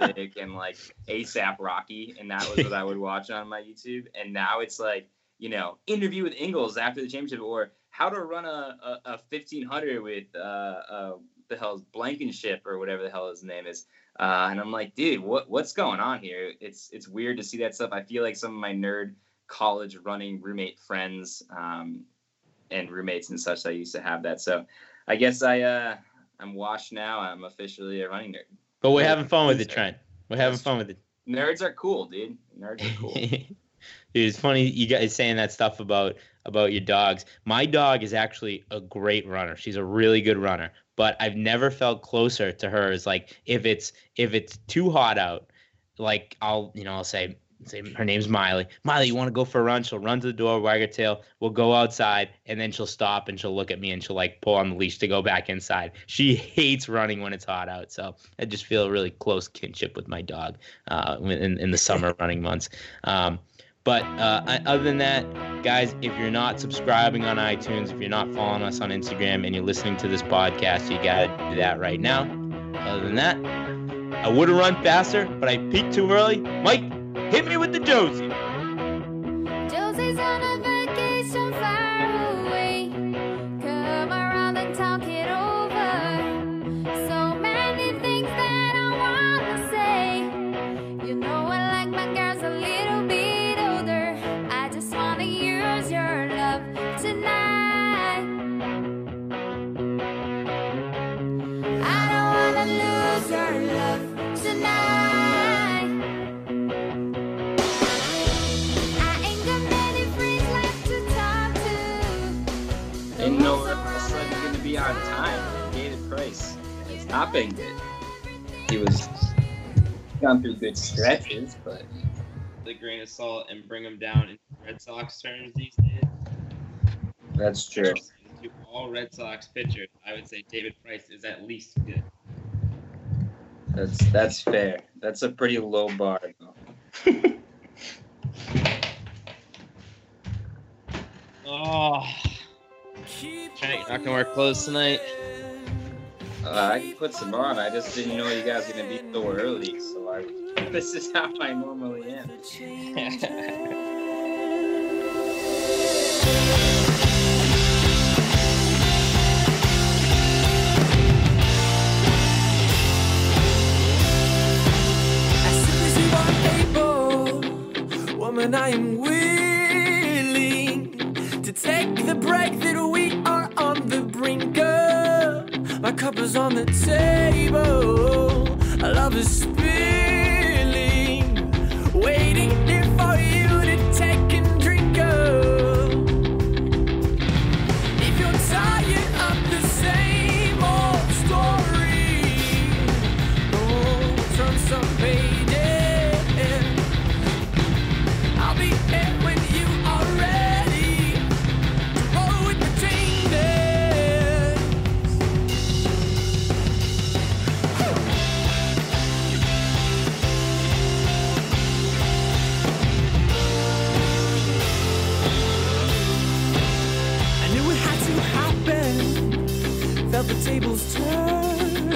music and like ASAP Rocky. And that was what I would watch on my YouTube. And now it's like, you know, interview with Engels after the championship or how to run a, a, a 1500 with uh, uh, the hell's Blankenship or whatever the hell his name is. Uh, and I'm like, dude, what what's going on here? It's it's weird to see that stuff. I feel like some of my nerd college running roommate friends um, and roommates and such I used to have that. So I guess I uh, I'm washed now. I'm officially a running nerd. But we're having fun with it, Trent. We're having fun with it. Nerds are cool, dude. Nerds are cool. <laughs> Dude, it's funny you guys saying that stuff about about your dogs. My dog is actually a great runner. She's a really good runner, but I've never felt closer to her as like if it's if it's too hot out, like I'll you know I'll say say her name's Miley. Miley, you want to go for a run? She'll run to the door, wag her tail. We'll go outside, and then she'll stop and she'll look at me and she'll like pull on the leash to go back inside. She hates running when it's hot out, so I just feel a really close kinship with my dog uh, in in the summer running months. Um, but uh, other than that, guys, if you're not subscribing on iTunes, if you're not following us on Instagram, and you're listening to this podcast, you got to do that right now. Other than that, I would have run faster, but I peaked too early. Mike, hit me with the Josie. Been good. He was gone through good stretches, but The grain of salt and bring them down in Red Sox terms these days. that's true. To all Red Sox pitchers, I would say David Price is at least good. That's that's fair. That's a pretty low bar. Though. Oh, not gonna wear clothes tonight. Uh, I can put some on. I just didn't know you guys were gonna be so early, so I. <laughs> This is how I normally am. <laughs> I am on the table, love is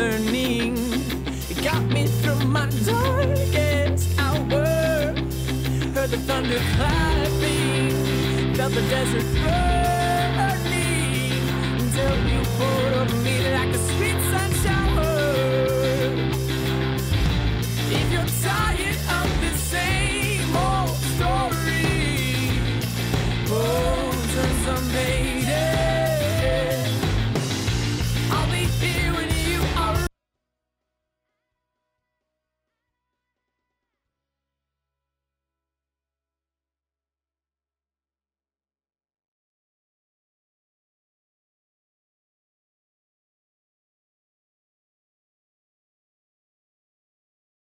learning. It got me through my darkest hour. Heard the thunder clapping, felt the desert burning. Until you pulled over me like a sweet.